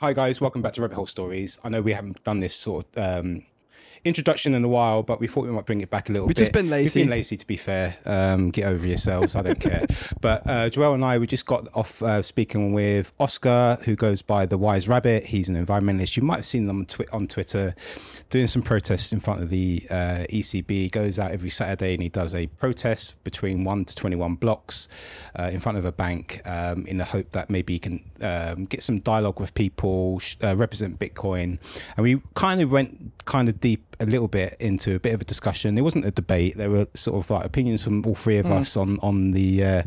Hi guys, welcome back to Rabbit Hole Stories. I know we haven't done this sort of um, introduction in a while, but we thought we might bring it back a little We've bit. just been lazy. We've been lazy, to be fair. Um, get over yourselves. I don't care. But uh, Joel and I, we just got off uh, speaking with Oskar, who goes by the Wise Rabbit. He's an environmentalist. You might have seen him on, twi- on Twitter doing some protests in front of the uh, ECB. He goes out every Saturday and he does a protest between one to twenty-one blocks uh, in front of a bank, um, in the hope that maybe he can um, get some dialogue with people, uh, represent Bitcoin. And we kind of went kind of deep a little bit into a bit of a discussion. It wasn't a debate. There were sort of like opinions from all three of us on on the uh,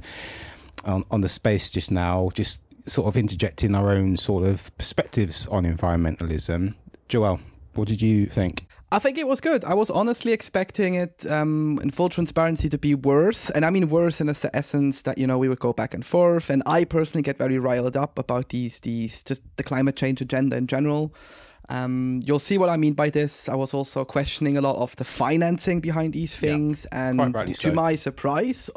on, on the space just now, just sort of interjecting our own sort of perspectives on environmentalism. Joel, what did you think? I think it was good. I was honestly expecting it, um, in full transparency, to be worse. And I mean worse in the essence that you know we would go back and forth. And I personally get very riled up about these these just the climate change agenda in general. Um, you'll see what I mean by this. I was also questioning a lot of the financing behind these things, and to so. my surprise,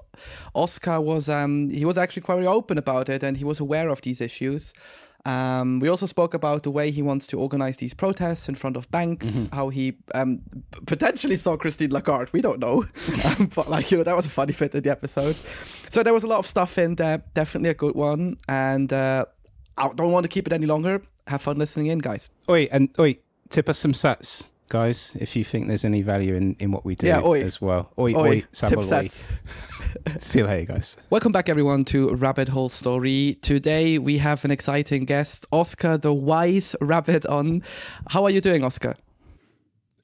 Oskar was um, he was actually quite open about it, and he was aware of these issues. Um, we also spoke about the way he wants to organize these protests in front of banks, Mm-hmm. how he um, potentially saw Christine Lagarde. We don't know. um, but, like, you know, that was a funny fit in the episode. So there was a lot of stuff in there. Definitely a good one. And uh, I don't want to keep it any longer. Have fun listening in, guys. Oi, and oi, tip us some sats, guys, if you think there's any value in, in what we do Yeah, oi. as well. Oi, Oi, oi, tip Sambal oi. stats. See you later, guys. Welcome back, everyone, to Rabbit Hole Story. Today we have an exciting guest, Oskar the Wise Rabbit, on. How are you doing, Oskar?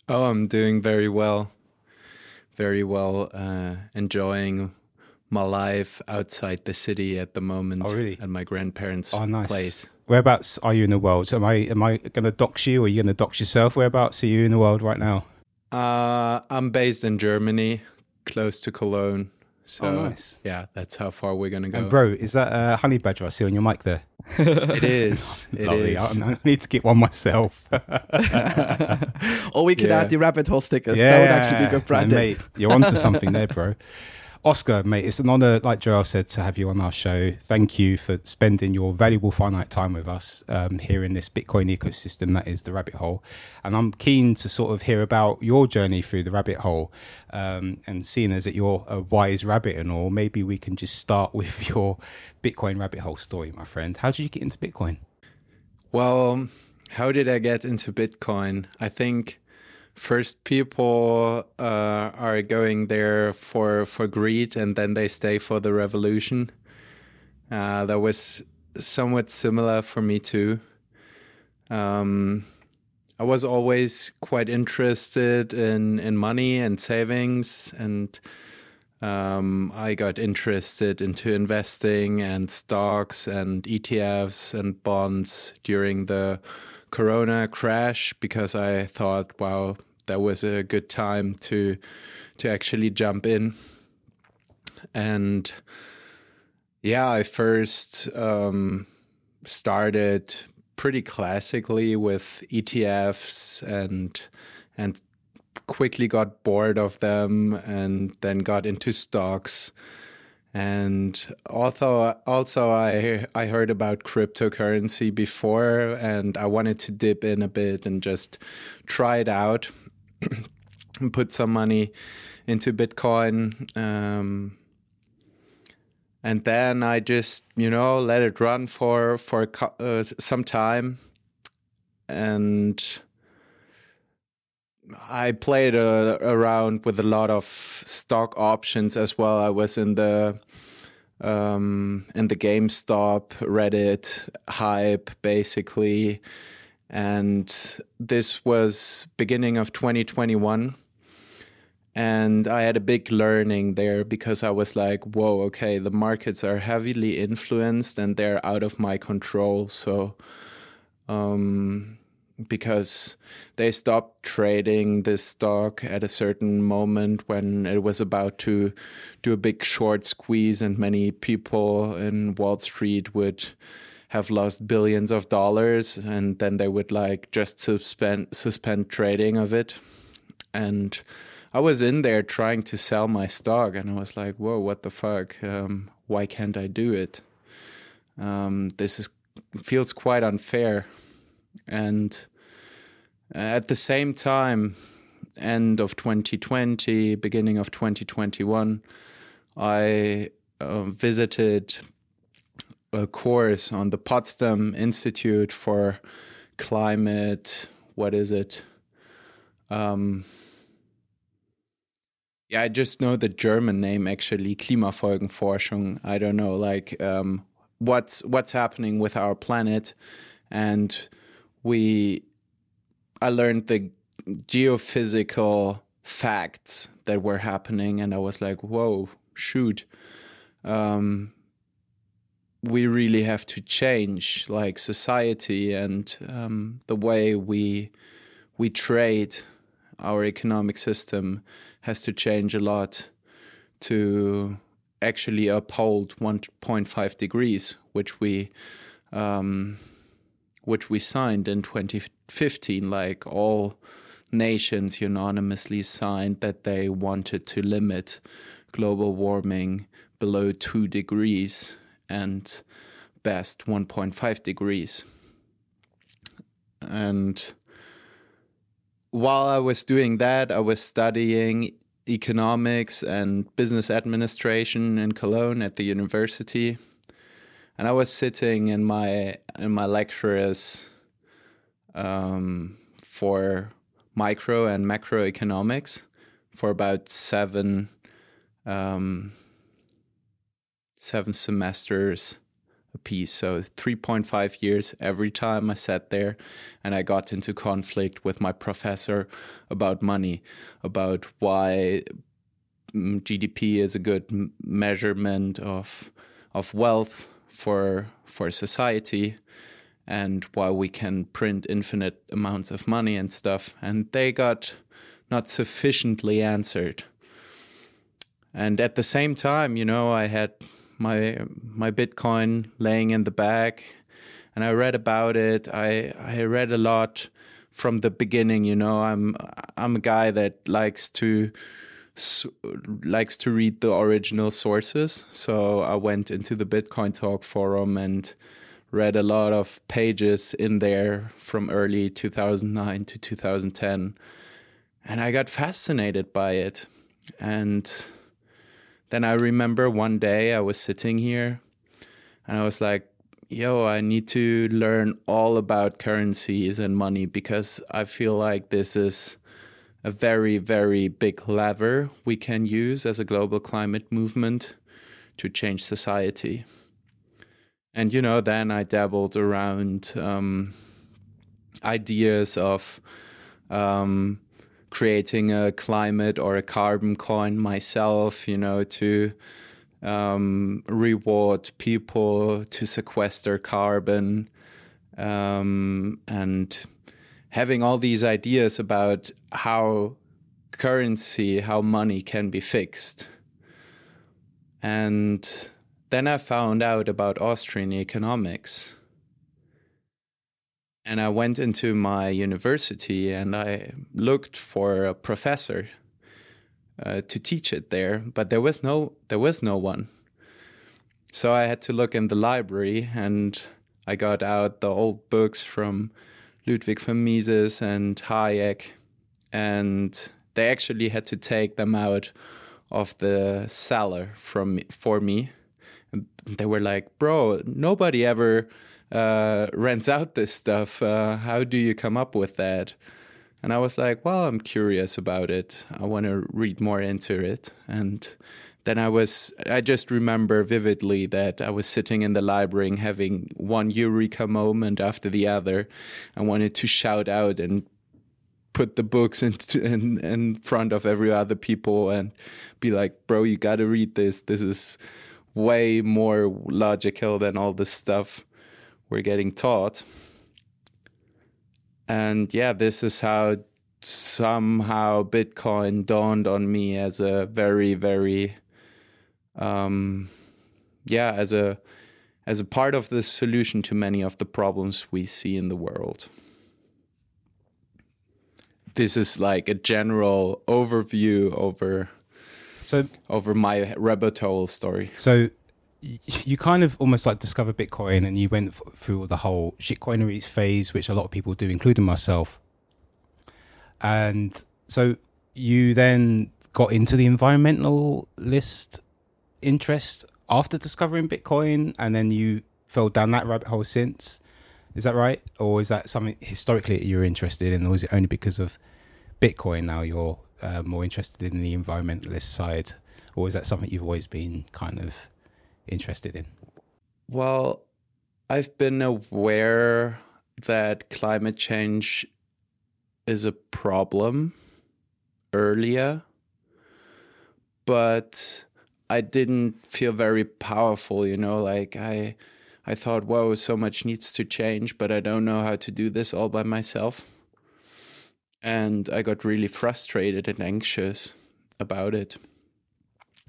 Oh, I'm doing very well. Very well. Uh, enjoying my life outside the city at the moment. Oh, really? At my grandparents' Oh, nice. place. Whereabouts are you in the world? Am I am I going to dox you, or are you going to dox yourself? Whereabouts are you in the world right now? Uh, I'm based in Germany, close to Cologne. So, Oh, nice. yeah, that's how far we're going to go. And bro, is that a honey badger I see on your mic there? it is. It Lovely. is. I, I need to get one myself. Or we could Yeah. add the Rabbit Hole stickers. Yeah. That would actually be good And branding. mate, you're onto something there, bro. Oskar, mate, it's an honor, like Joel said, to have you on our show. Thank you for spending your valuable finite time with us um, here in this Bitcoin ecosystem that is the rabbit hole. And I'm keen to sort of hear about your journey through the rabbit hole. Um, and seeing as that you're a wise rabbit and all, maybe we can just start with your Bitcoin rabbit hole story, my friend. How did you get into Bitcoin? Well, how did I get into Bitcoin? I think first people uh, are going there for for greed, and then they stay for the revolution. Uh, that was somewhat similar for me too. Um, I was always quite interested in in money and savings and. Um, I got interested into investing and stocks and ETFs and bonds during the Corona crash because I thought, wow, that was a good time to to actually jump in. And yeah, I first um, started pretty classically with ETFs and and quickly got bored of them and then got into stocks and also also I I heard about cryptocurrency before and I wanted to dip in a bit and just try it out and put some money into Bitcoin um, and then I just you know let it run for for uh, some time. And I played uh, around with a lot of stock options as well. I was in the um, in the GameStop Reddit hype basically, and this was beginning of 2021. And I had a big learning there because I was like, whoa, okay, the markets are heavily influenced and they're out of my control. So, um, because they stopped trading this stock at a certain moment when it was about to do a big short squeeze, and many people in Wall Street would have lost billions of dollars, and then they would like just suspend suspend trading of it. And I was in there trying to sell my stock, and I was like, "Whoa, what the fuck? Um, why can't I do it? Um, this is feels quite unfair." And at the same time, end of 2020, beginning of 2021, I uh, visited a course on the Potsdam Institute for Climate. What is it? Um, yeah, I just know the German name actually, Klimafolgenforschung. I don't know, like um, what's what's happening with our planet, and we. I learned the geophysical facts that were happening, and I was like, "Whoa, shoot!" Um, we really have to change like society and um, the way we we trade our economic system has to change a lot to actually uphold 1.5 degrees which we um, which we signed in 2015 like all nations unanimously signed that they wanted to limit global warming below 2 degrees and best 1.5 degrees. And while I was doing that, I was studying economics and business administration in Cologne at the university. And I was sitting in my in my lecturers um, for micro and macroeconomics for about seven um, seven semesters a piece. So 3.5 years every time I sat there and I got into conflict with my professor about money, about why GDP is a good measurement of of wealth for for society and why we can print infinite amounts of money and stuff and they got not sufficiently answered and at the same time you know i had my my Bitcoin laying in the bag, and I read about it. I I read a lot from the beginning. You know, I'm I'm a guy that likes to likes to read the original sources. So I went into the Bitcoin Talk forum and read a lot of pages in there from early 2009 to 2010 and I got fascinated by it and then I remember one day I was sitting here and I was like, yo, I need to learn all about currencies and money because I feel like this is a very, very big lever we can use as a global climate movement to change society. And, you know, then I dabbled around um, ideas of um, creating a climate or a carbon coin myself, you know, to um, reward people to sequester carbon um, and having all these ideas about how currency, how money can be fixed. And then I found out about Austrian economics and I went into my university and I looked for a professor uh, to teach it there, but there was no there was no one. So I had to look in the library and I got out the old books from Ludwig von Mises and Hayek, and they actually had to take them out of the cellar from for me. And they were like, "Bro, nobody ever." uh, rents out this stuff. Uh, how do you come up with that? And I was like, well, I'm curious about it. I want to read more into it. And then I was, I just remember vividly that I was sitting in the library and having one eureka moment after the other. I wanted to shout out and put the books into, in, in front of every other people and be like, bro, you got to read this. This is way more logical than all this stuff we're getting taught. And yeah, this is how somehow Bitcoin dawned on me as a very, very, um, yeah, as a as a part of the solution to many of the problems we see in the world. This is like a general overview over so over my rabbit hole story. So you kind of almost like discovered Bitcoin and you went through the whole shitcoinery phase, which a lot of people do, including myself. And so you then got into the environmentalist interest after discovering Bitcoin, and then you fell down that rabbit hole since. Is that right, or is that something historically you're interested in, or is it only because of Bitcoin now you're uh, more interested in the environmentalist side, or is that something you've always been kind of interested in? Well, I've been aware that climate change is a problem earlier, but I didn't feel very powerful, you know, like I I thought, whoa, so much needs to change, but I don't know how to do this all by myself. And I got really frustrated and anxious about it,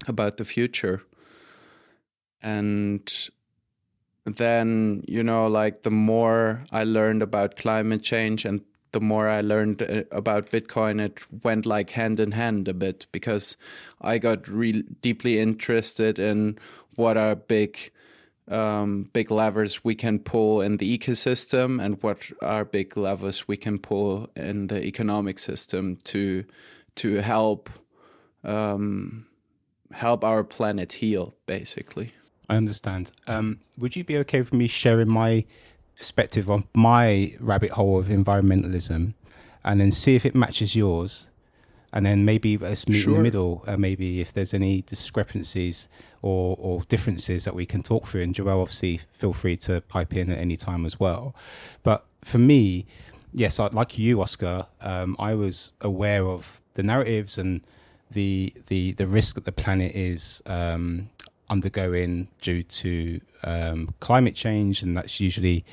about the future. And then, you know, like the more I learned about climate change and the more I learned uh, about Bitcoin, it went like hand in hand a bit because I got really deeply interested in what are big, um, big levers we can pull in the ecosystem and what are big levers we can pull in the economic system to to help um, help our planet heal, basically. I understand. Um, would you be okay with me sharing my perspective on my rabbit hole of environmentalism, and then see if it matches yours, and then maybe let's meet sure. in the middle. Uh, maybe if there's any discrepancies or, or differences that we can talk through. And Joel, obviously, feel free to pipe in at any time as well. But for me, yes, like you, Oskar, um, I was aware of the narratives and the the the risk that the planet is um, undergoing due to um, climate change, and that's usually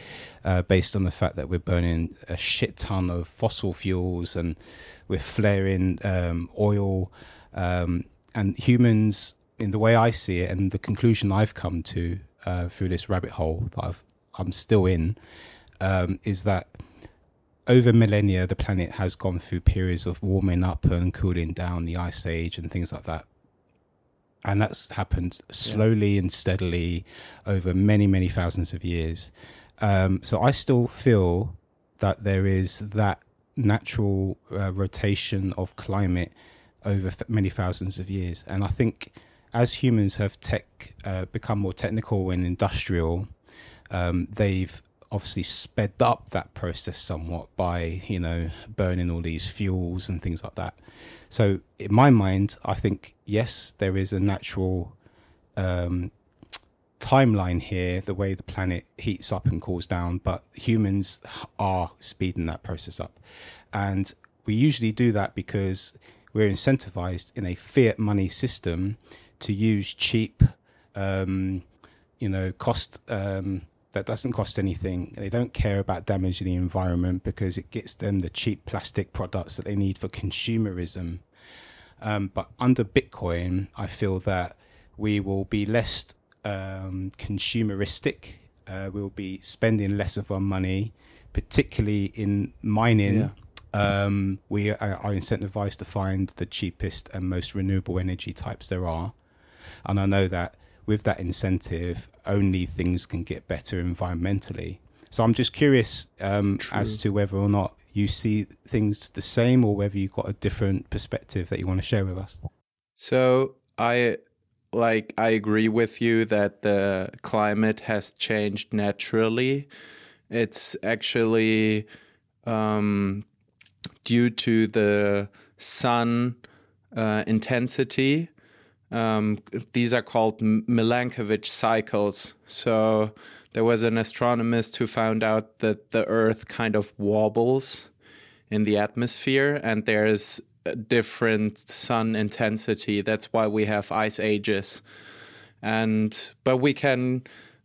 uh, based on the fact that we're burning a shit ton of fossil fuels and we're flaring um, oil. Um, and humans, in the way I see it, and the conclusion I've come to uh, through this rabbit hole that i am still in, um, is that over millennia, the planet has gone through periods of warming up and cooling down, the ice age, and things like that and that's happened slowly yeah. and steadily over many many thousands of years um, so i still feel that there is that natural uh, rotation of climate over f- many thousands of years and i think as humans have tech uh, become more technical and industrial um, they've obviously sped up that process somewhat by you know burning all these fuels and things like that. So in my mind i think yes there is a natural um, timeline here the way the planet heats up and cools down but humans are speeding that process up. And we usually do that because we're incentivized in a fiat money system to use cheap um, you know cost um, that doesn't cost anything. They don't care about damaging the environment because it gets them the cheap plastic products that they need for consumerism. Um, but under Bitcoin, I feel that we will be less um, consumeristic. Uh, we'll be spending less of our money, particularly in mining. Yeah. Um, we are, are incentivized to find the cheapest and most renewable energy types there are. And I know that with that incentive, only things can get better environmentally. So I'm just curious um, as to whether or not you see things the same or whether you've got a different perspective that you want to share with us. So I like I agree with you that the climate has changed naturally. It's actually um, due to the sun uh, intensity um, these are called Milankovitch cycles. So there was an astronomist who found out that the Earth kind of wobbles in the atmosphere, and there's a different sun intensity. That's why we have ice ages. And but we can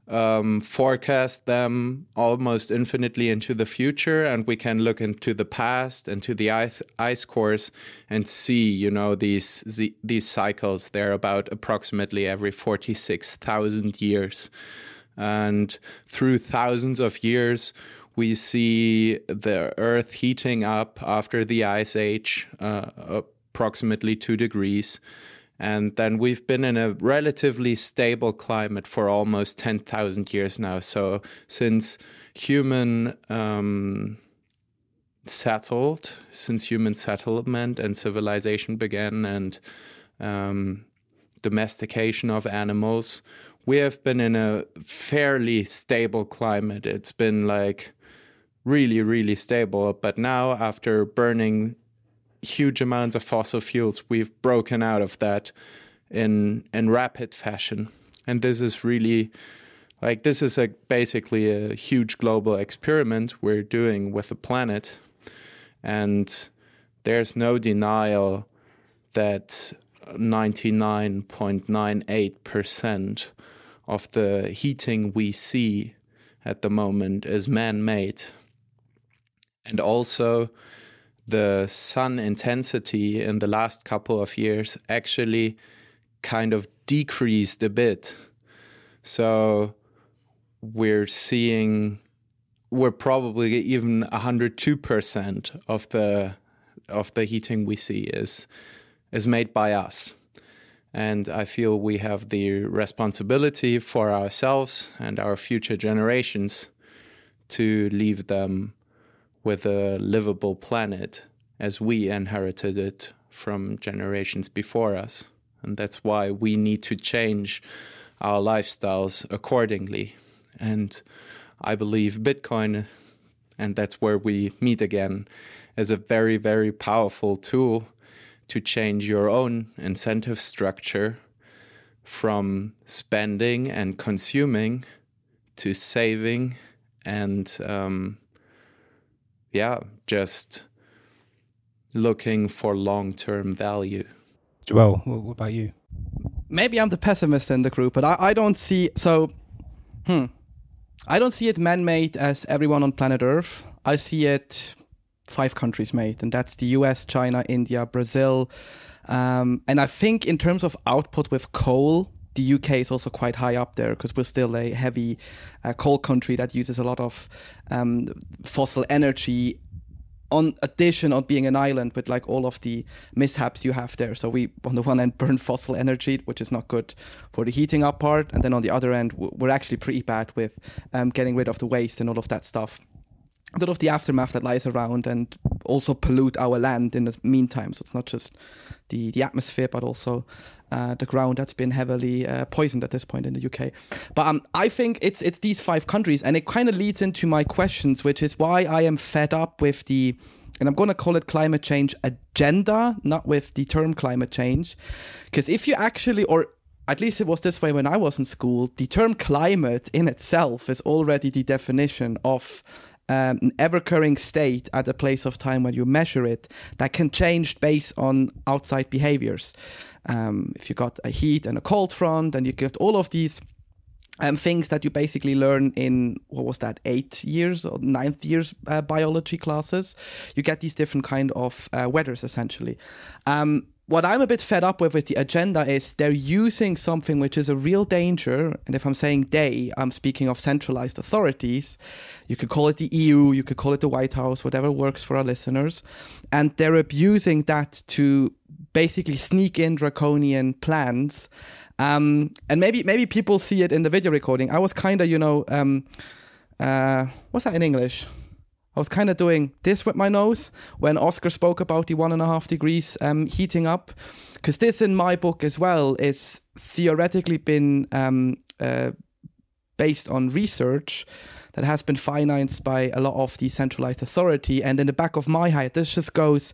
um, forecast them almost infinitely into the future, and we can look into the past into the ice, ice cores and see, you know, these these cycles. They're about approximately every forty six thousand years, and through thousands of years, we see the Earth heating up after the ice age, uh, approximately two degrees And then we've been in a relatively stable climate for almost 10,000 years now. So since human um, settled, since human settlement and civilization began and um, domestication of animals, we have been in a fairly stable climate. It's been like really, really stable. But now, after burning huge amounts of fossil fuels, we've broken out of that in in rapid fashion. And this is really like this is a basically a huge global experiment we're doing with the planet. And there's no denial that 99.98% of the heating we see at the moment is man made. And also, the sun intensity in the last couple of years actually kind of decreased a bit. So, we're seeing we're probably even 102% of the of the heating we see is is made by us and I feel we have the responsibility for ourselves and our future generations to leave them with a livable planet as we inherited it from generations before us. And that's why we need to change our lifestyles accordingly. And I believe Bitcoin, and that's where we meet again, is a very, very powerful tool to change your own incentive structure from spending and consuming to saving and um, yeah just looking for long-term value. Joel what about you? Maybe i'm the pessimist in the group but i, I don't see so hmm i don't see it man-made as everyone on planet earth. I see it five countries made, and that's the US, China, India, Brazil. Um, and I think in terms of output with coal, the UK is also quite high up there because we're still a heavy uh, coal country that uses a lot of um, fossil energy. On addition on being an island with like all of the mishaps you have there, so we on the one end burn fossil energy, which is not good for the heating up part, and then on the other end we're actually pretty bad with um, getting rid of the waste and all of that stuff a lot of the aftermath that lies around and also pollute our land in the meantime. So it's not just the, the atmosphere, but also uh, the ground that's been heavily uh, poisoned at this point in the UK. But um, I think it's it's these five countries, and it kind of leads into my questions, which is why I am fed up with the. And I'm going to call it climate change agenda, not with the term climate change. Because if you actually, or at least it was this way when I was in school, the term climate in itself is already the definition of um, an ever occurring state at a place of time when you measure it that can change based on outside behaviors. Um, if you got a heat and a cold front, and you get all of these um, things that you basically learn in what was that eight years or ninth years uh, biology classes, you get these different kind of uh, weathers essentially. Um, what I'm a bit fed up with with the agenda is they're using something which is a real danger. And if I'm saying they, I'm speaking of centralized authorities. You could call it the EU, you could call it the White House, whatever works for our listeners. And they're abusing that to basically sneak in draconian plans. Um, and maybe maybe people see it in the video recording. I was kind of, you know, um, uh, what's that in English? I was kind of doing this with my nose when Oskar spoke about the one and a half degrees um, heating up, because this in my book as well is theoretically been um, uh, based on research that has been financed by a lot of the decentralized authority. And in the back of my head, this just goes,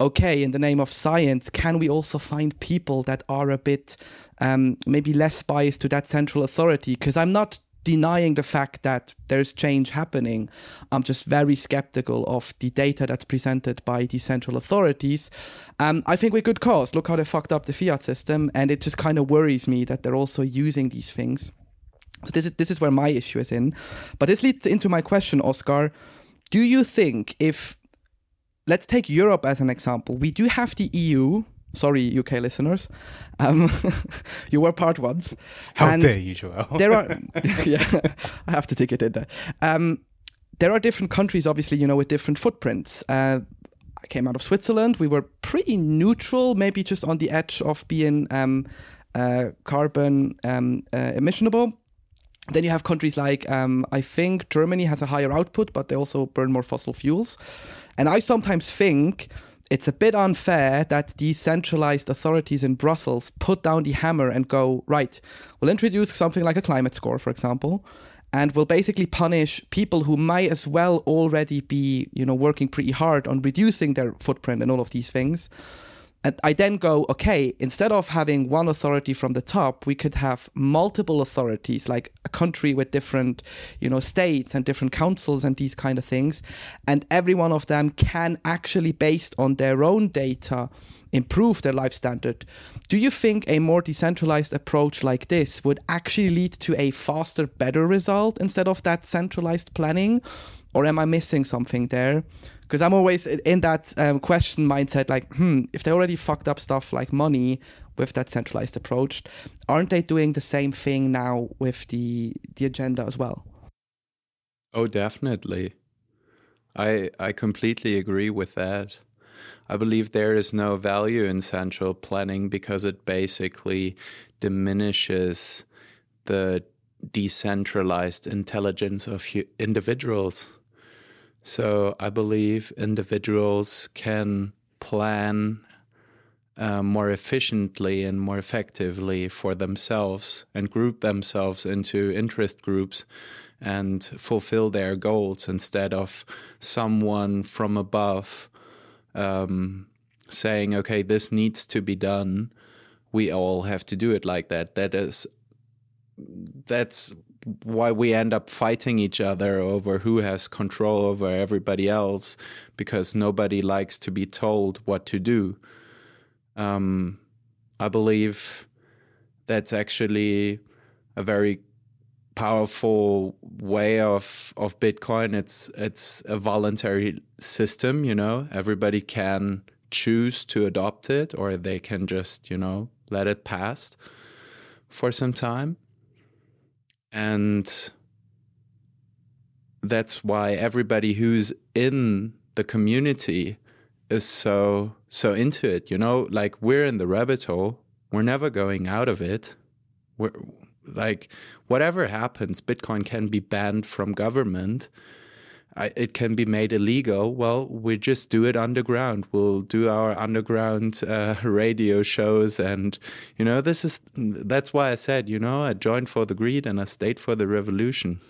okay, in the name of science, can we also find people that are a bit um, maybe less biased to that central authority? Because I'm not denying the fact that there's change happening. I'm just very skeptical of the data that's presented by the central authorities. Um, I think we could cause. Look how they fucked up the fiat system, and it just kind of worries me that they're also using these things. So this is this is where my issue is in. But this leads into my question, Oskar. Do you think if let's take Europe as an example, we do have the EU Sorry, UK listeners. Um, you were part once. How and dare you, Joel? there are, yeah, I have to take it in there. Um, there are different countries, obviously, you know, with different footprints. Uh, I came out of Switzerland. We were pretty neutral, maybe just on the edge of being um, uh, carbon um, uh, emissionable. Then you have countries like, um, I think Germany has a higher output, but they also burn more fossil fuels. And I sometimes think it's a bit unfair that these centralized authorities in Brussels put down the hammer and go, right, we'll introduce something like a climate score, for example, and we'll basically punish people who might as well already be, you know, working pretty hard on reducing their footprint and all of these things. And I then go, okay, instead of having one authority from the top, we could have multiple authorities, like a country with different, you know, states and different councils and these kind of things. And every one of them can actually, based on their own data, improve their life standard. Do you think a more decentralized approach like this would actually lead to a faster, better result instead of that centralized planning? Or am I missing something there? Because I'm always in that um, question mindset like, hmm, if they already fucked up stuff like money with that centralized approach, aren't they doing the same thing now with the the agenda as well? Oh, definitely. I I completely agree with that. I believe there is no value in central planning because it basically diminishes the decentralized intelligence of individuals. So I believe individuals can plan uh, more efficiently and more effectively for themselves and group themselves into interest groups and fulfill their goals instead of someone from above um, saying, okay, this needs to be done. We all have to do it like that. That is, that's why we end up fighting each other over who has control over everybody else because nobody likes to be told what to do. Um, I believe that's actually a very powerful way of of Bitcoin. It's it's a voluntary system, you know. Everybody can choose to adopt it or they can just, you know, let it pass for some time. And that's why everybody who's in the community is so so into it you know? Like we're in the rabbit hole. We're never going out of it. We're like whatever happens bitcoin can be banned from government I, it can be made illegal. Well, we just do it underground. We'll do our underground uh, radio shows, and you know, this is that's why I said, you know, I joined for the greed and I stayed for the revolution.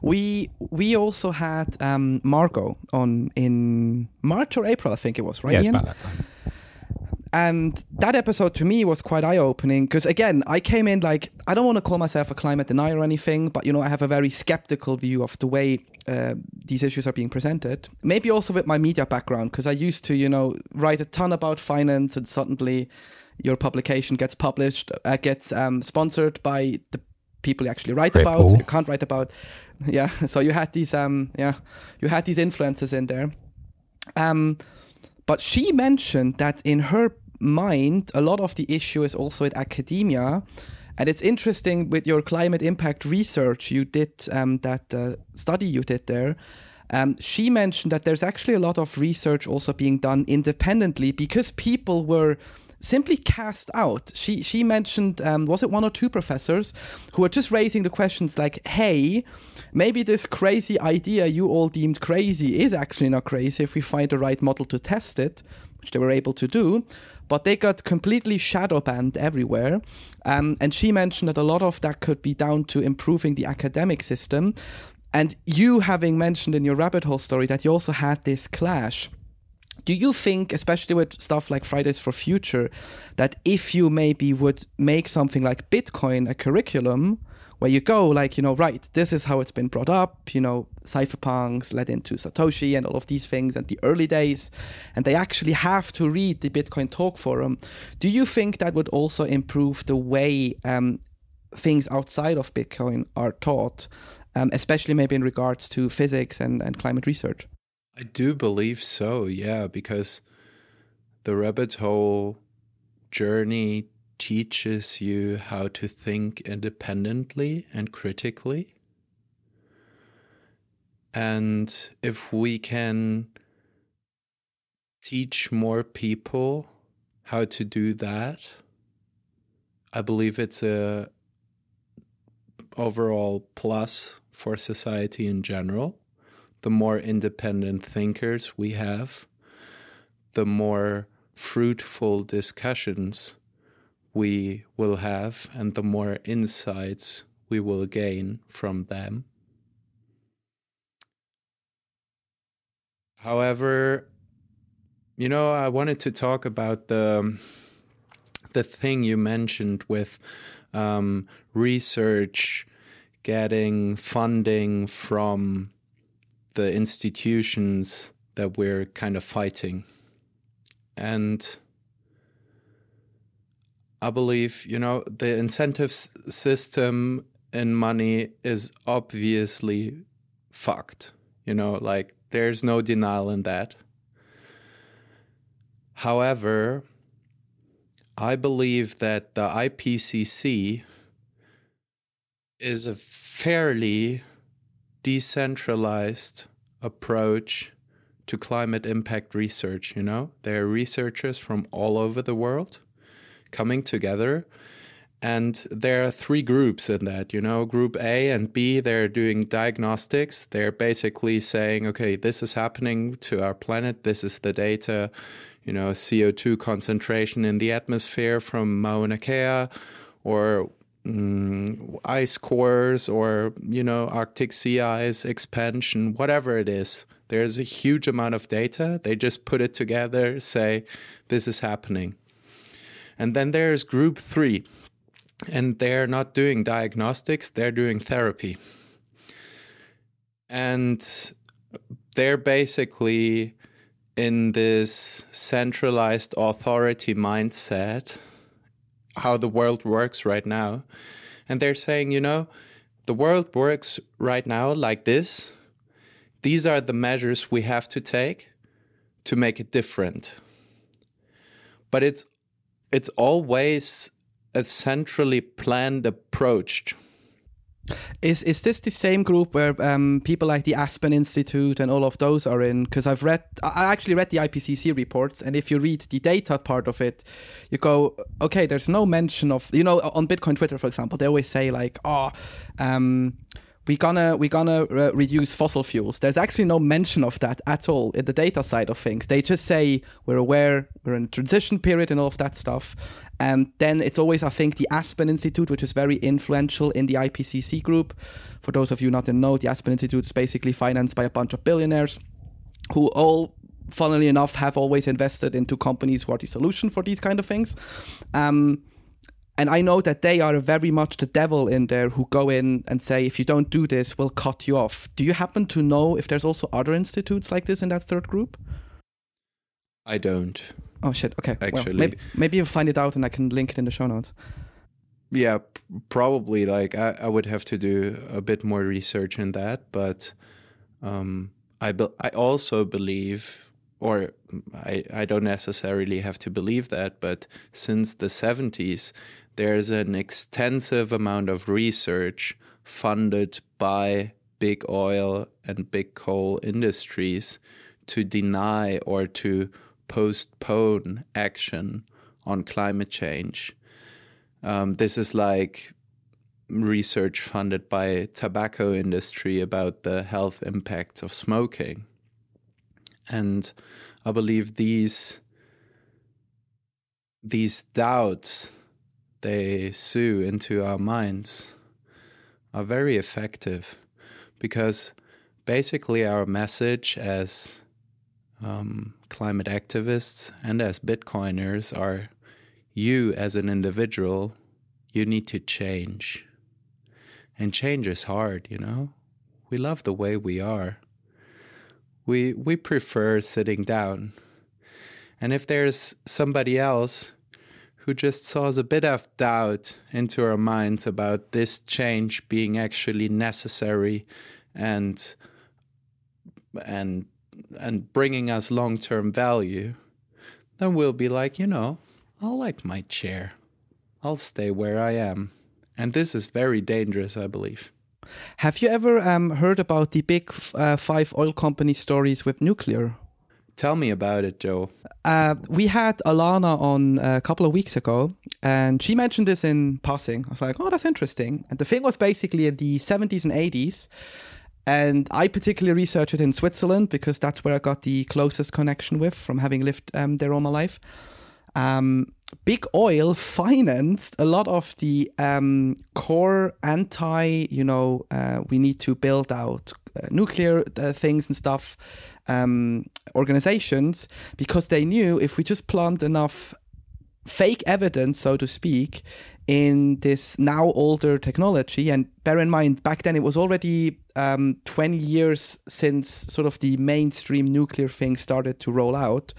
We we also had um, Margot on in March or April, I think it was, right? Yeah, it's about that time and that episode to me was quite eye-opening because again i came in like i don't want to call myself a climate denier or anything but you know i have a very skeptical view of the way uh, these issues are being presented. Maybe also with my media background because i used to you know write a ton about finance and suddenly your publication gets published uh, gets um, sponsored by the people you actually write about. You can't write about yeah so you had these um yeah you had these influences in there. Um but she mentioned that in her mind, a lot of the issue is also in academia. And it's interesting with your climate impact research you did, um, that uh, study you did there. Um, she mentioned that there's actually a lot of research also being done independently because people were simply cast out. She she mentioned um, was it one or two professors who were just raising the questions like, "Hey, maybe this crazy idea you all deemed crazy is actually not crazy if we find the right model to test it." Which they were able to do, but they got completely shadow banned everywhere. Um, and she mentioned that a lot of that could be down to improving the academic system. And you having mentioned in your rabbit hole story that you also had this clash do you think, especially with stuff like Fridays for Future, that if you maybe would make something like Bitcoin a curriculum, where you go like you know right this is how it's been brought up you know cypherpunks led into satoshi and all of these things and the early days and they actually have to read the bitcoin talk forum do you think that would also improve the way um, things outside of bitcoin are taught um, especially maybe in regards to physics and, and climate research I do believe so, yeah, because the rabbit hole journey teaches you how to think independently and critically. And if we can teach more people how to do that, I believe it's a overall plus for society in general. The more independent thinkers we have, the more fruitful discussions we will have, and the more insights we will gain from them. However, you know, I wanted to talk about the the thing you mentioned with um, research getting funding from the institutions that we're kind of fighting. And I believe, you know, the incentive system in money is obviously fucked. You know, like there's no denial in that. However, I believe that the IPCC is a fairly decentralized approach to climate impact research. You know, there are researchers from all over the world coming together. And there are three groups in that, you know, group A and B, they're doing diagnostics. They're basically saying, okay, this is happening to our planet. This is the data, you know, CO2 concentration in the atmosphere from Mauna Kea or mm, ice cores or, you know, Arctic sea ice expansion, whatever it is. There's a huge amount of data. They just put it together, say, this is happening. And then there's group three, and they're not doing diagnostics, they're doing therapy. And they're basically in this centralized authority mindset, how the world works right now. And they're saying, you know, the world works right now like this. These are the measures we have to take to make it different. But it's it's always a centrally planned approach. Is is this the same group where um, people like the Aspen Institute and all of those are in? Because I've read, I actually read the IPCC reports, and if you read the data part of it, you go, okay, there's no mention of, you know, on Bitcoin Twitter, for example, they always say like, oh, um, we gonna we're gonna uh, reduce fossil fuels. There's actually no mention of that at all in the data side of things. They just say we're aware, we're in a transition period, and all of that stuff. And then it's always, I think, the Aspen Institute, which is very influential in the IPCC group. For those of you not in know, the Aspen Institute is basically financed by a bunch of billionaires who all funnily enough have always invested into companies who are the solution for these kind of things um, and I know that they are very much the devil in there who go in and say, if you don't do this, we'll cut you off. Do you happen to know if there's also other institutes like this in that third group? I don't. Oh shit. Okay. Actually, well, maybe, maybe you'll find it out and I can link it in the show notes. Yeah, probably. Like I, I would have to do a bit more research in that, but um, I be- I also believe, or I I don't necessarily have to believe that, but since the seventies, there's an extensive amount of research funded by big oil and big coal industries to deny or to postpone action on climate change. Um, this is like research funded by tobacco industry about the health impacts of smoking. And I believe these these doubts they sow into our minds are very effective because basically our message as um, climate activists and as Bitcoiners are you as an individual, you need to change. And change is hard, you know? We love the way we are. We, we prefer sitting down. And if there's somebody else who just sows a bit of doubt into our minds about this change being actually necessary and and and bringing us long-term value, then we'll be like, you know, I'll like my chair. I'll stay where I am. And this is very dangerous, I believe. Have you ever um, heard about the big uh, five oil company stories with nuclear? Tell me about it, Joe. Uh, we had Alana on a couple of weeks ago, and she mentioned this in passing. I was like, oh, that's interesting. And the thing was basically in the 70s and 80s. And I particularly researched it in Switzerland because that's where I got the closest connection with from having lived um, there all my life. Um, big oil financed a lot of the um, core anti, you know, uh, we need to build out uh, nuclear uh, things and stuff um, organizations because they knew if we just plant enough fake evidence, so to speak, in this now older technology. And bear in mind, back then it was already um, 20 years since sort of the mainstream nuclear thing started to roll out.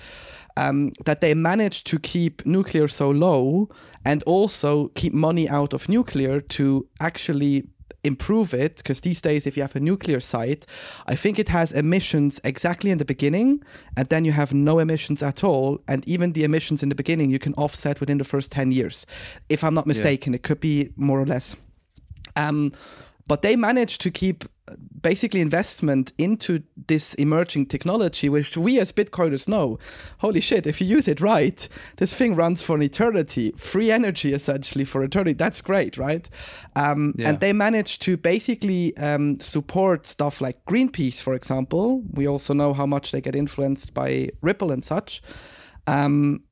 Um, that they managed to keep nuclear so low and also keep money out of nuclear to actually improve it because these days if you have a nuclear site i think it has emissions exactly in the beginning and then you have no emissions at all and even the emissions in the beginning you can offset within the first 10 years if i'm not mistaken yeah. it could be more or less um, but they managed to keep basically investment into this emerging technology, which we as Bitcoiners know. Holy shit, if you use it right, this thing runs for an eternity, free energy essentially for eternity. That's great, right? Um, yeah. And they managed to basically um, support stuff like Greenpeace, for example. We also know how much they get influenced by Ripple and such. Um,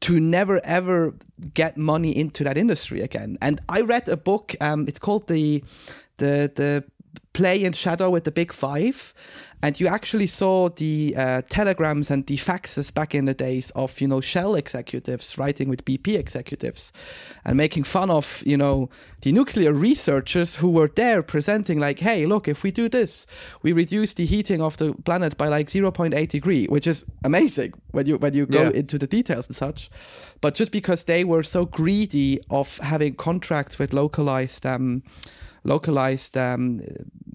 to never ever get money into that industry again. And I read a book. Um, it's called the the the play in shadow with the big five and you actually saw the uh, telegrams and the faxes back in the days of you know shell executives writing with bp executives and making fun of you know the nuclear researchers who were there presenting like hey look if we do this we reduce the heating of the planet by like 0.8 degree which is amazing when you when you go yeah. into the details and such but just because they were so greedy of having contracts with localized um, localized um,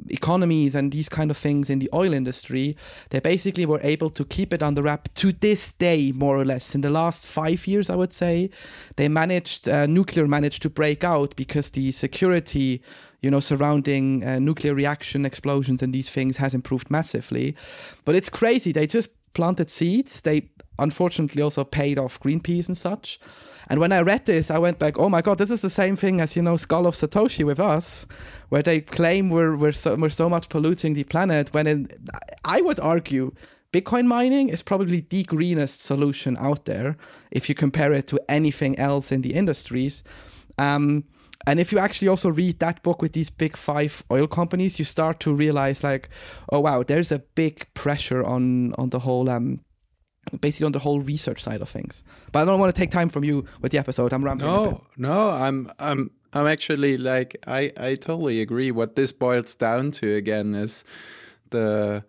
economies and these kind of things in the oil industry, they basically were able to keep it under wrap to this day, more or less. In the last five years, I would say, they managed, uh, nuclear managed to break out because the security you know, surrounding uh, nuclear reaction explosions and these things has improved massively. But it's crazy. They just planted seeds. They unfortunately also paid off Greenpeace and such. And when I read this, I went like, "Oh my god, this is the same thing as you know, Skull of Satoshi with us, where they claim we're we're so, we're so much polluting the planet." When in, I would argue, Bitcoin mining is probably the greenest solution out there if you compare it to anything else in the industries. Um, and if you actually also read that book with these big five oil companies, you start to realize like, oh wow, there's a big pressure on on the whole um, basically on the whole research side of things. But I don't want to take time from you with the episode. I'm rambling. No, no, I'm I'm I'm actually like I I totally agree. What this boils down to again is the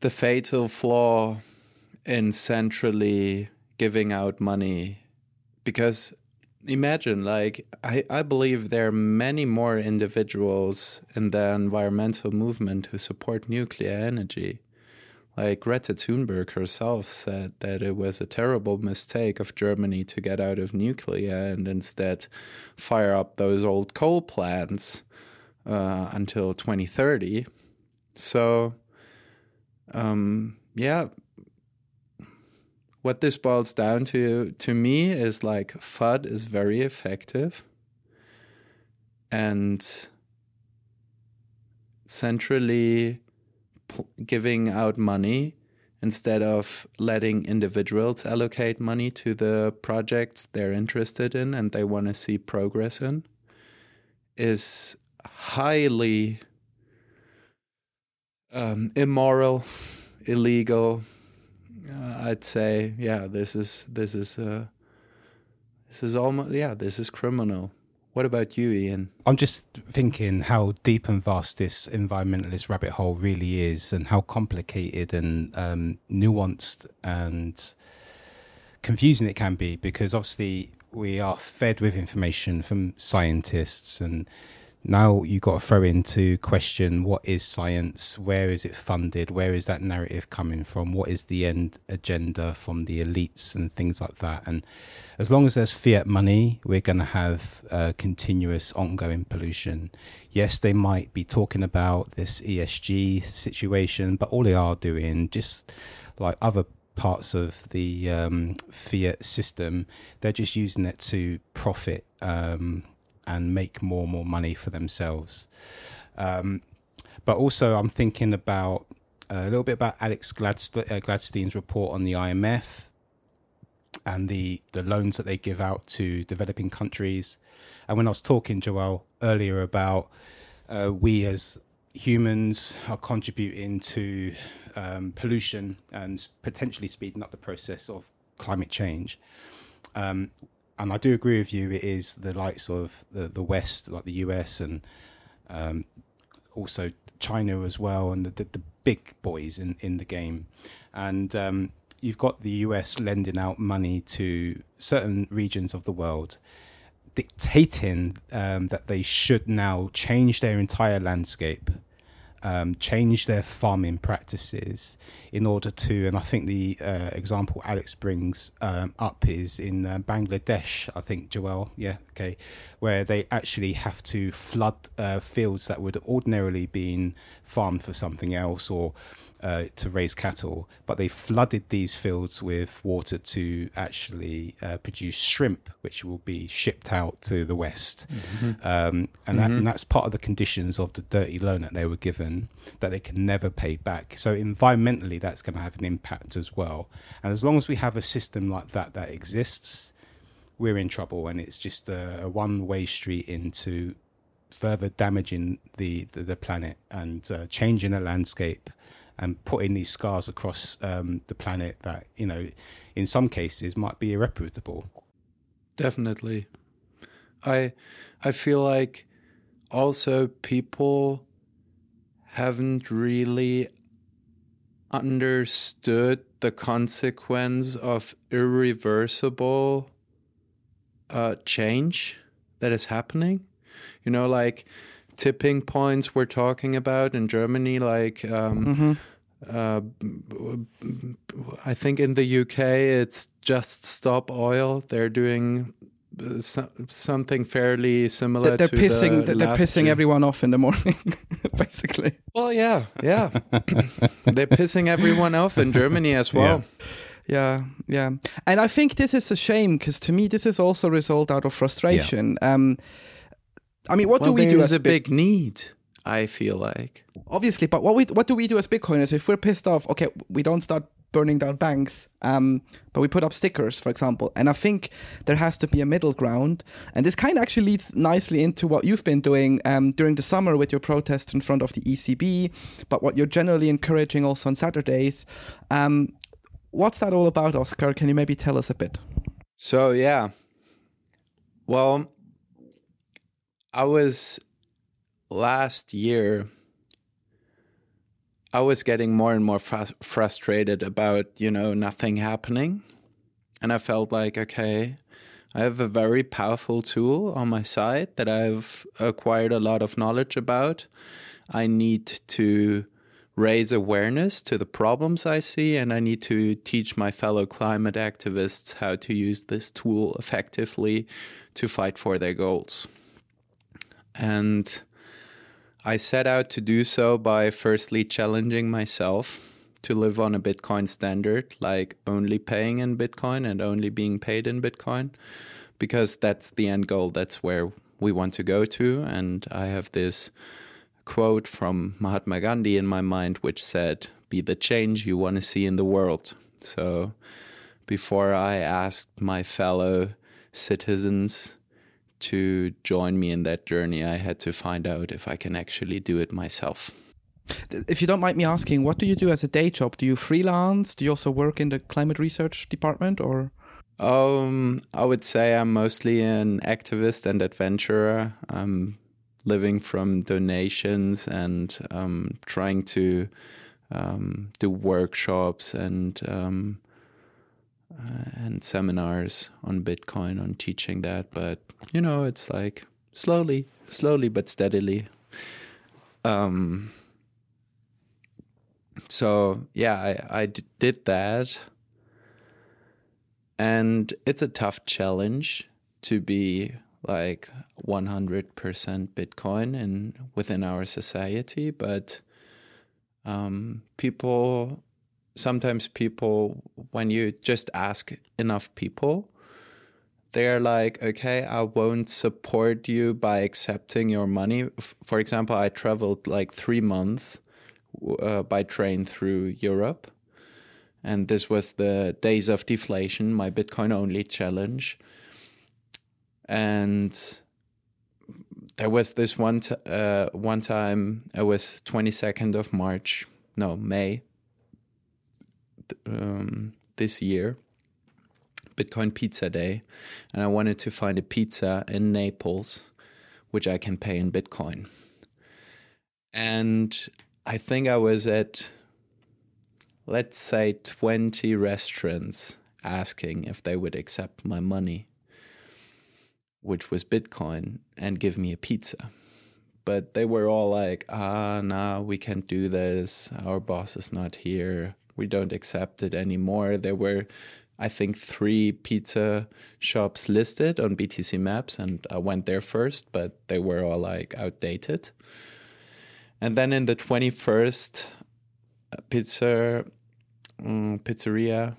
the fatal flaw in centrally giving out money because imagine like I, I believe there are many more individuals in the environmental movement who support nuclear energy like Greta Thunberg herself said that it was a terrible mistake of Germany to get out of nuclear and instead fire up those old coal plants uh, until 2030. So, um, yeah, what this boils down to to me is like FUD is very effective and centrally giving out money instead of letting individuals allocate money to the projects they're interested in and they want to see progress in is highly um, immoral, illegal. Uh, I'd say, yeah, this is this is uh, this is almost yeah, this is criminal. What about you, Ian? I'm just thinking how deep and vast this environmentalist rabbit hole really is, and how complicated and um, nuanced and confusing it can be. Because obviously, we are fed with information from scientists and now you've got to throw into question what is science? Where is it funded? Where is that narrative coming from? What is the end agenda from the elites and things like that? And as long as there's fiat money we're going to have uh, continuous ongoing pollution. Yes they might be talking about this esg situation but all they are doing just like other parts of the um, fiat system they're just using it to profit um, and make more and more money for themselves. Um, but also, I'm thinking about uh, a little bit about Alex Gladst- uh, Gladstein's report on the IMF and the, the loans that they give out to developing countries. And when I was talking, Joel, earlier about uh, we as humans are contributing to um, pollution and potentially speeding up the process of climate change. Um, and I do agree with you. It is the likes of the the West, like the US, and um, also China as well, and the, the, big boys in in the game. And um, you've got the US lending out money to certain regions of the world, dictating um, that they should now change their entire landscape um, change their farming practices in order to, and I think the uh, example Alex brings um, up is in uh, Bangladesh, I think, Joel, yeah, okay, where they actually have to flood uh, fields that would ordinarily been farmed for something else or uh, to raise cattle, but they flooded these fields with water to actually uh, produce shrimp, which will be shipped out to the West. Mm-hmm. Um, and, mm-hmm. that, and, that's part of the conditions of the dirty loan that they were given that they can never pay back. So, environmentally, that's going to have an impact as well. And as long as we have a system like that that exists, we're in trouble. And it's just a, a one way street into further damaging the, the, the planet and uh, changing the landscape and putting these scars across um, the planet that you know in some cases might be irreparable definitely. I i feel like also people haven't really understood the consequence of irreversible uh, change that is happening. You know like tipping points we're talking about in Germany, like um, mm-hmm. Uh, I think in the UK it's just stop oil. They're doing uh, something fairly similar. They're, they're pissing. The they're pissing year. everyone off in the morning, basically. Well, yeah, yeah. they're pissing everyone off in Germany as well. Yeah. Yeah, yeah. And I think this is a shame because to me, this is also a result out of frustration. Yeah. Um, I mean, what well, do we do as a big, big need? I feel like obviously, but what we what do we do as Bitcoiners if we're pissed off? Okay, we don't start burning down banks, um, but we put up stickers, for example. And I think there has to be a middle ground. And this kind of actually leads nicely into what you've been doing um, during the summer with your protest in front of the ECB, but what you're generally encouraging also on Saturdays. Um, what's that all about, Oskar? Can you maybe tell us a bit? So, yeah. Well, I was last year I was getting more and more fr- frustrated about, you know, nothing happening. And I felt like, okay, I have a very powerful tool on my side that I've acquired a lot of knowledge about. I need to raise awareness to the problems I see, and I need to teach my fellow climate activists how to use this tool effectively to fight for their goals. And I set out to do so by firstly challenging myself to live on a Bitcoin standard, like only paying in Bitcoin and only being paid in Bitcoin, because that's the end goal. That's where we want to go to. And I have this quote from Mahatma Gandhi in my mind, which said, Be the change you want to see in the world. So before I asked my fellow citizens to join me in that journey, I had to find out if I can actually do it myself. If you don't mind me asking, what do you do as a day job? Do you freelance? Do you also work in the climate research department or? Um, I would say I'm mostly an activist and adventurer. I'm living from donations and um, trying to um, do workshops and um, uh, and seminars on Bitcoin on teaching that. But you know, it's like slowly, slowly but steadily. Um, so yeah, I, I did that, and it's a tough challenge to be like 100% Bitcoin in within our society, but um, people sometimes people when you just ask enough people they're like okay i won't support you by accepting your money. For example i traveled like three months uh, by train through europe and this was the days of deflation my bitcoin only challenge. And there was this one t- uh, one time it was 22nd of march no may um, this year, Bitcoin Pizza Day, and I wanted to find a pizza in Naples, which I can pay in Bitcoin. And I think I was at, let's say, 20 restaurants asking if they would accept my money, which was Bitcoin, and give me a pizza. But they were all like, ah, nah, we can't do this. Our boss is not here we don't accept it anymore. There were, I think, three pizza shops listed on BTC Maps, and I went there first, but they were all like outdated. And then in the 21st uh, pizza um, pizzeria,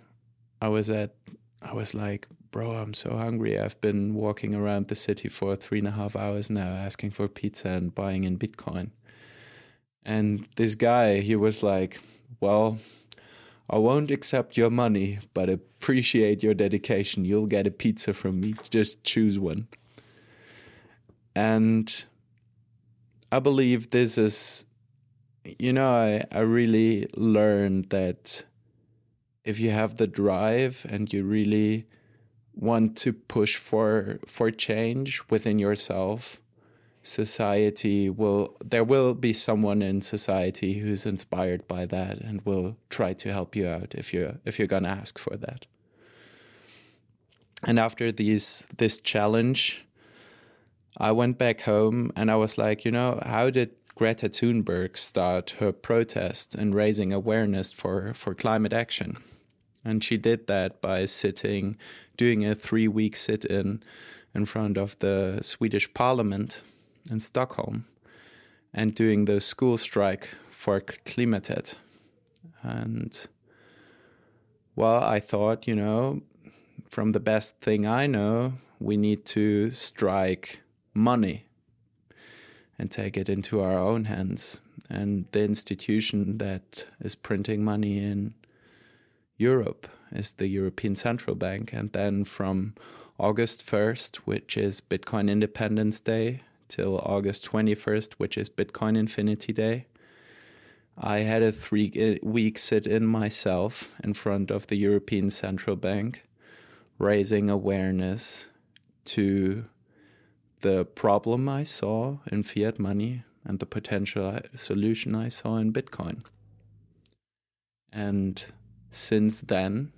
I was at, I was like, bro, I'm so hungry. I've been walking around the city for three and a half hours now asking for pizza and buying in Bitcoin. And this guy, he was like, well, I won't accept your money, but appreciate your dedication. You'll get a pizza from me. Just choose one. And I believe this is, you know, I, I really learned that if you have the drive and you really want to push for for change within yourself society will there will be someone in society who's inspired by that and will try to help you out if you if you're going to ask for that. And after these this challenge i went back home and i was like you know how did greta thunberg start her protest and raising awareness for for climate action? And she did that by sitting doing a 3 week sit in in front of the swedish parliament in Stockholm and doing the school strike for Klimatet. And well, I thought, you know, from the best thing I know, we need to strike money and take it into our own hands. And the institution that is printing money in Europe is the European Central Bank. And then from August 1st, which is Bitcoin Independence Day, till August 21st, which is Bitcoin Infinity Day. I had a three week sit in myself in front of the European Central Bank, raising awareness to the problem I saw in fiat money and the potential uh, solution I saw in Bitcoin. And since then,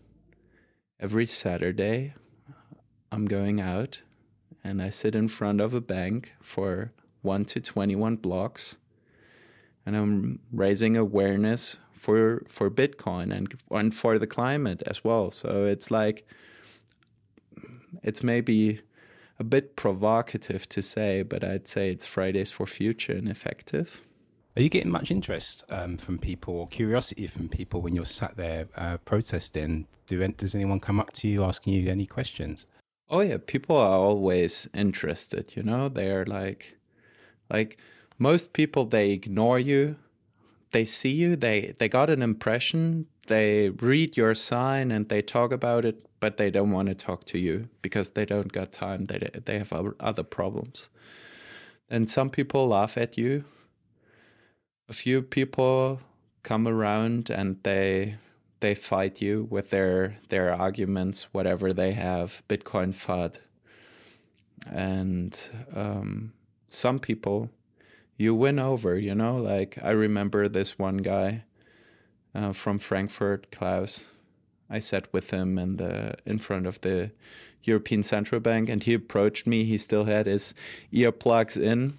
every Saturday, I'm going out and I sit in front of a bank for 1 to 21 blocks and I'm raising awareness for for Bitcoin and and for the climate as well. So it's like it's maybe a bit provocative to say, but I'd say it's Fridays for Future and effective. Are you getting much interest um, from people or curiosity from people when you're sat there uh, protesting? Do does anyone come up to you asking you any questions? Oh yeah, people are always interested, you know? They're like like most people they ignore you. They see you, they they got an impression, they read your sign and they talk about it, but they don't want to talk to you because they don't got time. They they have other problems. And some people laugh at you. A few people come around and they they fight you with their their arguments, whatever they have, Bitcoin FUD. And um, some people you win over, you know. Like I remember this one guy uh, from Frankfurt, Klaus. I sat with him in the in front of the European Central Bank, and he approached me. He still had his earplugs in,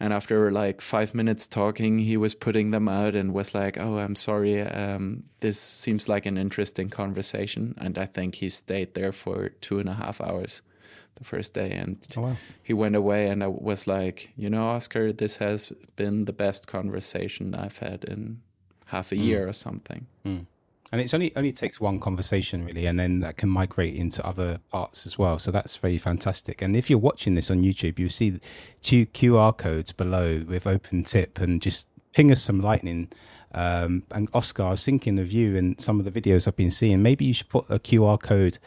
and after like five minutes talking, he was putting them out and was like, "Oh, I'm sorry. Um, this seems like an interesting conversation." And I think he stayed there for two and a half hours the first day, and Oh, wow. he went away. And I was like, "You know, Oskar, this has been the best conversation I've had in half a year or something." And it's only only takes one conversation really, and then that can migrate into other parts as well. So that's very fantastic. And if you're watching this on YouTube, you see two QR codes below with open tip, and just ping us some lightning. Um, and Oskar, I was thinking of you and some of the videos I've been seeing. Maybe you should put a QR code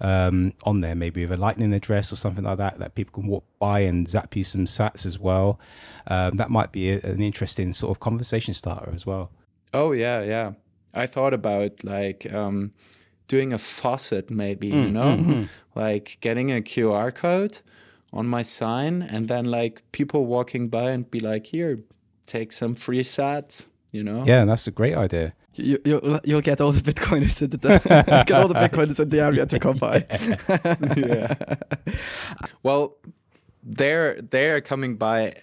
um, on there, maybe with a lightning address or something like that, that people can walk by and zap you some sats as well. Um, that might be a, an interesting sort of conversation starter as well. Oh yeah, yeah. I thought about like um, doing a faucet, maybe you mm, know, mm, mm. like getting a QR code on my sign, and then like people walking by and be like, "Here, take some free sats," you know. Yeah, that's a great idea. You, you'll, you'll get all the Bitcoiners in the get all the Bitcoiners in the area to come by. yeah. Well, they're they're coming by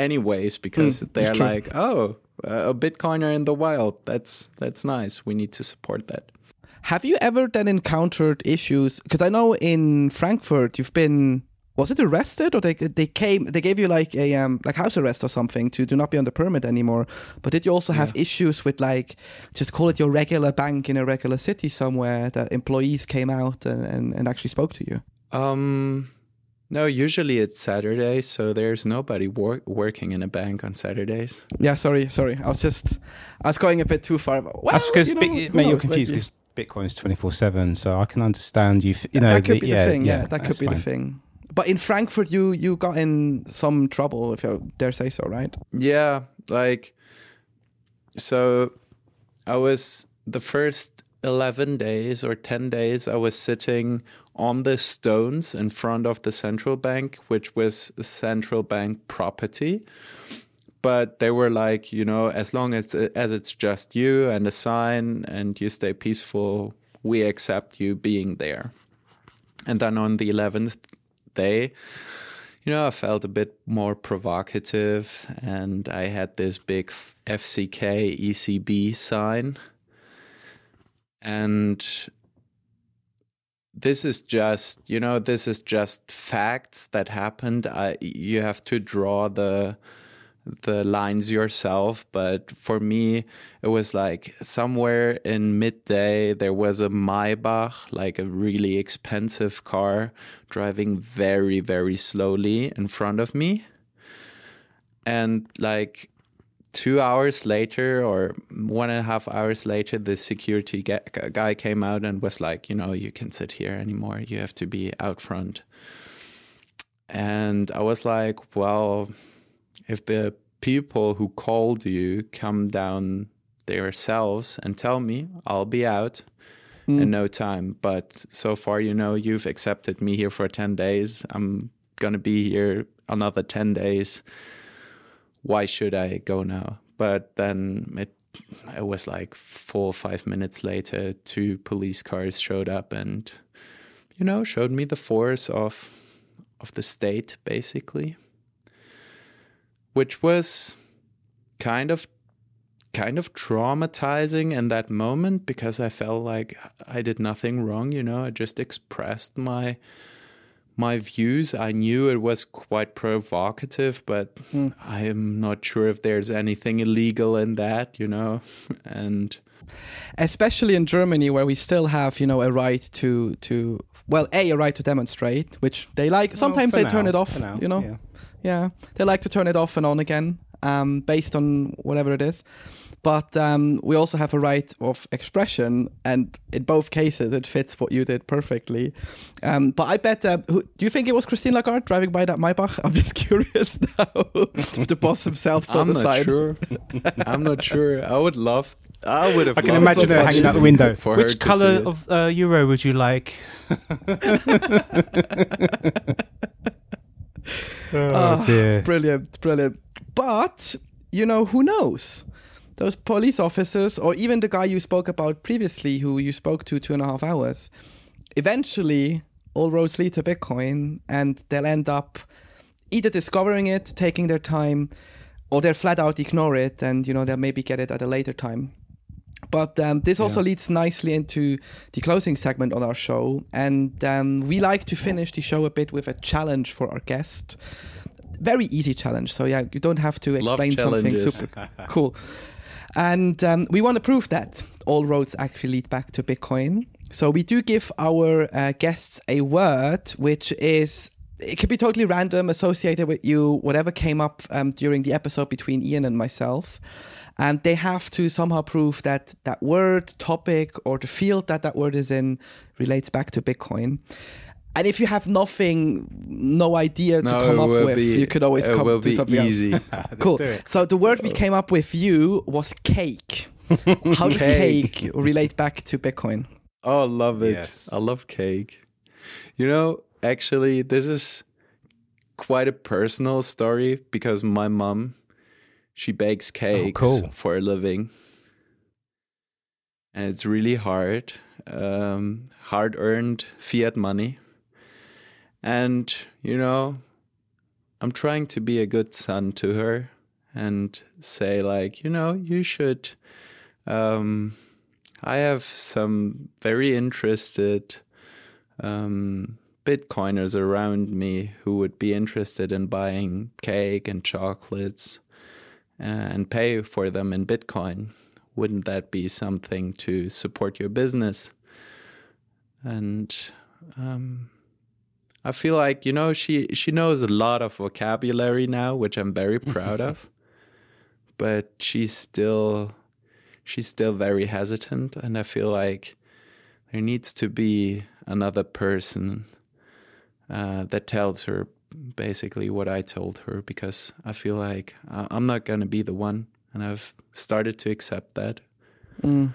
anyways because they're true. like, "Oh, a Bitcoiner in the wild. That's that's nice. We need to support that." Have you ever then encountered issues? Because I know in Frankfurt you've been was it arrested or they they came they gave you like a um like house arrest or something to do not be on the permit anymore. But did you also have issues with like just call it your regular bank in a regular city somewhere that employees came out and, and, and actually spoke to you? Um, no, usually it's Saturday, so there's nobody wor- working in a bank on Saturdays. Yeah, sorry, sorry. I was just I was going a bit too far. Well, That's because you know, Bit- who mate, you're confused maybe. because Bitcoin's twenty four seven. So I can understand you. f- You know, that could the- be yeah, the thing. Yeah, yeah, that could that's be the thing. But in Frankfurt, you you got in some trouble, if I dare say so, right? Yeah, like so I was the first 11 days or 10 days I was sitting on the stones in front of the central bank which was central bank property but they were like you know as long as as it's just you and a sign and you stay peaceful we accept you being there and then on the 11th day you know, I felt a bit more provocative, and I had this big FCK ECB sign. And this is just, you know, this is just facts that happened. I, you have to draw the the lines yourself but for me it was like somewhere in midday there was a maybach like a really expensive car driving very very slowly in front of me and like two hours later or one and a half hours later the security guy came out and was like you know you can sit here anymore you have to be out front and i was like well if the people who called you come down themselves and tell me, I'll be out in hmm. no time. But so far, you know, you've accepted me here for 10 days. I'm going to be here another 10 days. Why should I go now? But then it, it was like four or five minutes later, two police cars showed up and, you know, showed me the force of of the state, basically which was kind of kind of traumatizing in that moment because I felt like I did nothing wrong, you know, I just expressed my my views. I knew it was quite provocative, but I am not sure if there's anything illegal in that, you know. And Especially in Germany, where we still have, you know, a right to to well, a a right to demonstrate, which they like. Sometimes for they turn it off, now, you know. yeah. Yeah, they like to turn it off and on again, um, based on whatever it is. But um, we also have a right of expression, and in both cases, it fits what you did perfectly. Um, but I bet. Uh, who, do you think it was Christine Lagarde driving by that Maybach? I'm just curious now. if the boss himself saw I'm the not sign. sure. I'm not sure. I would love. I would have. I can loved imagine her hanging out the window. for Which to color of uh, euro would you like? oh Ah, dear. Brilliant, brilliant. But you know, who knows? Those police officers, or even the guy you spoke about previously, who you spoke to two and a half hours, eventually all roads lead to Bitcoin, and they'll end up either discovering it, taking their time, or they'll flat out ignore it, and you know they'll maybe get it at a later time. But um, this also leads nicely into the closing segment on our show, and um, we like to finish the show a bit with a challenge for our guest. Very easy challenge, so yeah, you don't have to explain something super cool. And um, we want to prove that all roads actually lead back to Bitcoin. So we do give our uh, guests a word, which is it could be totally random, associated with you, whatever came up um, during the episode between Ian and myself. And they have to somehow prove that that word, topic, or the field that that word is in relates back to Bitcoin. And if you have nothing, no idea to No, come up with, be- you could always come up with something easy. else. Cool. So the word we came up with you was cake. How does Cake. cake relate back to Bitcoin? Oh, I love it. Yes. I love cake. You know, actually, this is quite a personal story because my mom, she bakes cakes cool. for a living. And it's really hard, um, hard earned fiat money. And, you know, I'm trying to be a good son to her and say, like, you know, you should. Um, I have some very interested um, Bitcoiners around me who would be interested in buying cake and chocolates and pay for them in Bitcoin. Wouldn't that be something to support your business? And um, I feel like you know she she knows a lot of vocabulary now, which I'm very proud of. But she's still she's still very hesitant and i feel like there needs to be another person uh, that tells her basically what i told her because i feel like i'm not going to be the one and i've started to accept that Mm.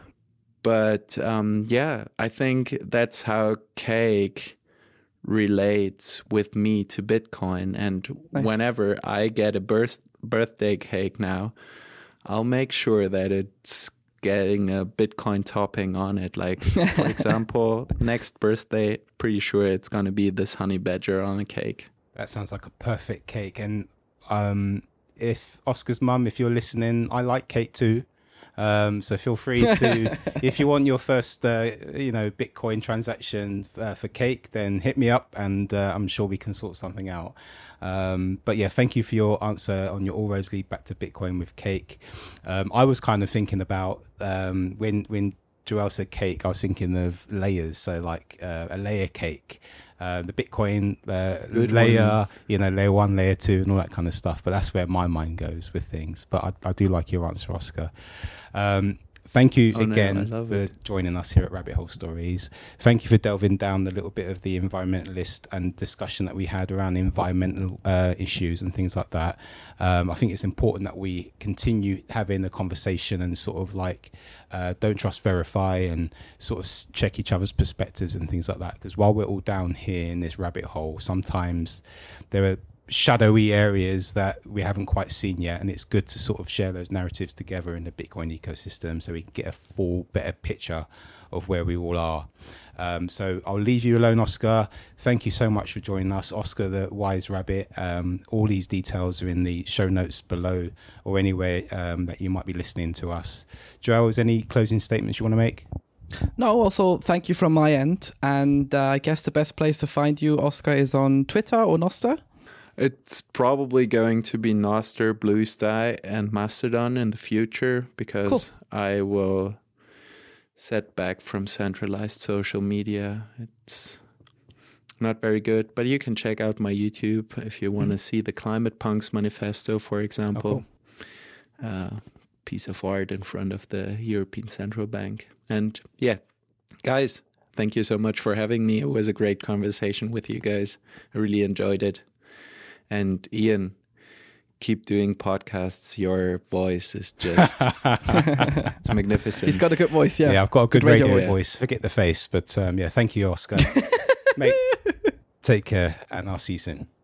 but um, yeah i think that's how cake relates with me to bitcoin and Nice. whenever i get a birth- birthday cake now I'll make sure that it's getting a Bitcoin topping on it. Like, for example, next birthday, pretty sure it's going to be this honey badger on a cake. That sounds like a perfect cake. And um, if Oskar's mum, if you're listening, I like cake too. Um, so feel free to, if you want your first, uh, you know, Bitcoin transaction uh, for cake, then hit me up, and uh, I'm sure we can sort something out. Um, but yeah, thank you for your answer on your all roads lead back to Bitcoin with cake. Um, I was kind of thinking about um, when when Joel said cake, I was thinking of layers. So like uh, a layer cake, uh, the Bitcoin uh, layer, one. you know, layer one, layer two, and all that kind of stuff. But that's where my mind goes with things. But I, I do like your answer, Oskar. Um, thank you Oh, again love for it. joining us here at Rabbit Hole Stories. Thank you for delving down a little bit of the environmentalist and discussion that we had around environmental uh, issues and things like that. Um, I think it's important that we continue having a conversation and sort of like uh, don't trust, verify, and sort of check each other's perspectives and things like that. Because while we're all down here in this rabbit hole, sometimes there are shadowy areas that we haven't quite seen yet and it's good to sort of share those narratives together in the bitcoin ecosystem so we can get a full better picture of where we all are um, so i'll leave you alone oskar thank you so much for joining us oskar the wise rabbit um, all these details are in the show notes below or anywhere um, that you might be listening to us joel is any closing statements you want to make No, also thank you from my end. And uh, I guess the best place to find you, Oskar, is on Twitter or Nostr. It's probably going to be Nostr, Blue Sky, and Mastodon in the future because I will set back from centralized social media. It's not very good, but you can check out my YouTube if you want to see the Climate Punks manifesto, for example. uh, piece of art in front of the European Central Bank. And yeah, guys, thank you so much for having me. It was a great conversation with you guys. I really enjoyed it. And Ian, keep doing podcasts. Your voice is just it's magnificent. He's got a good voice, yeah. yeah, i've got a good, Good radio radio, voice. voice forget the face but um, yeah thank you oskar mate take care and i'll see you soon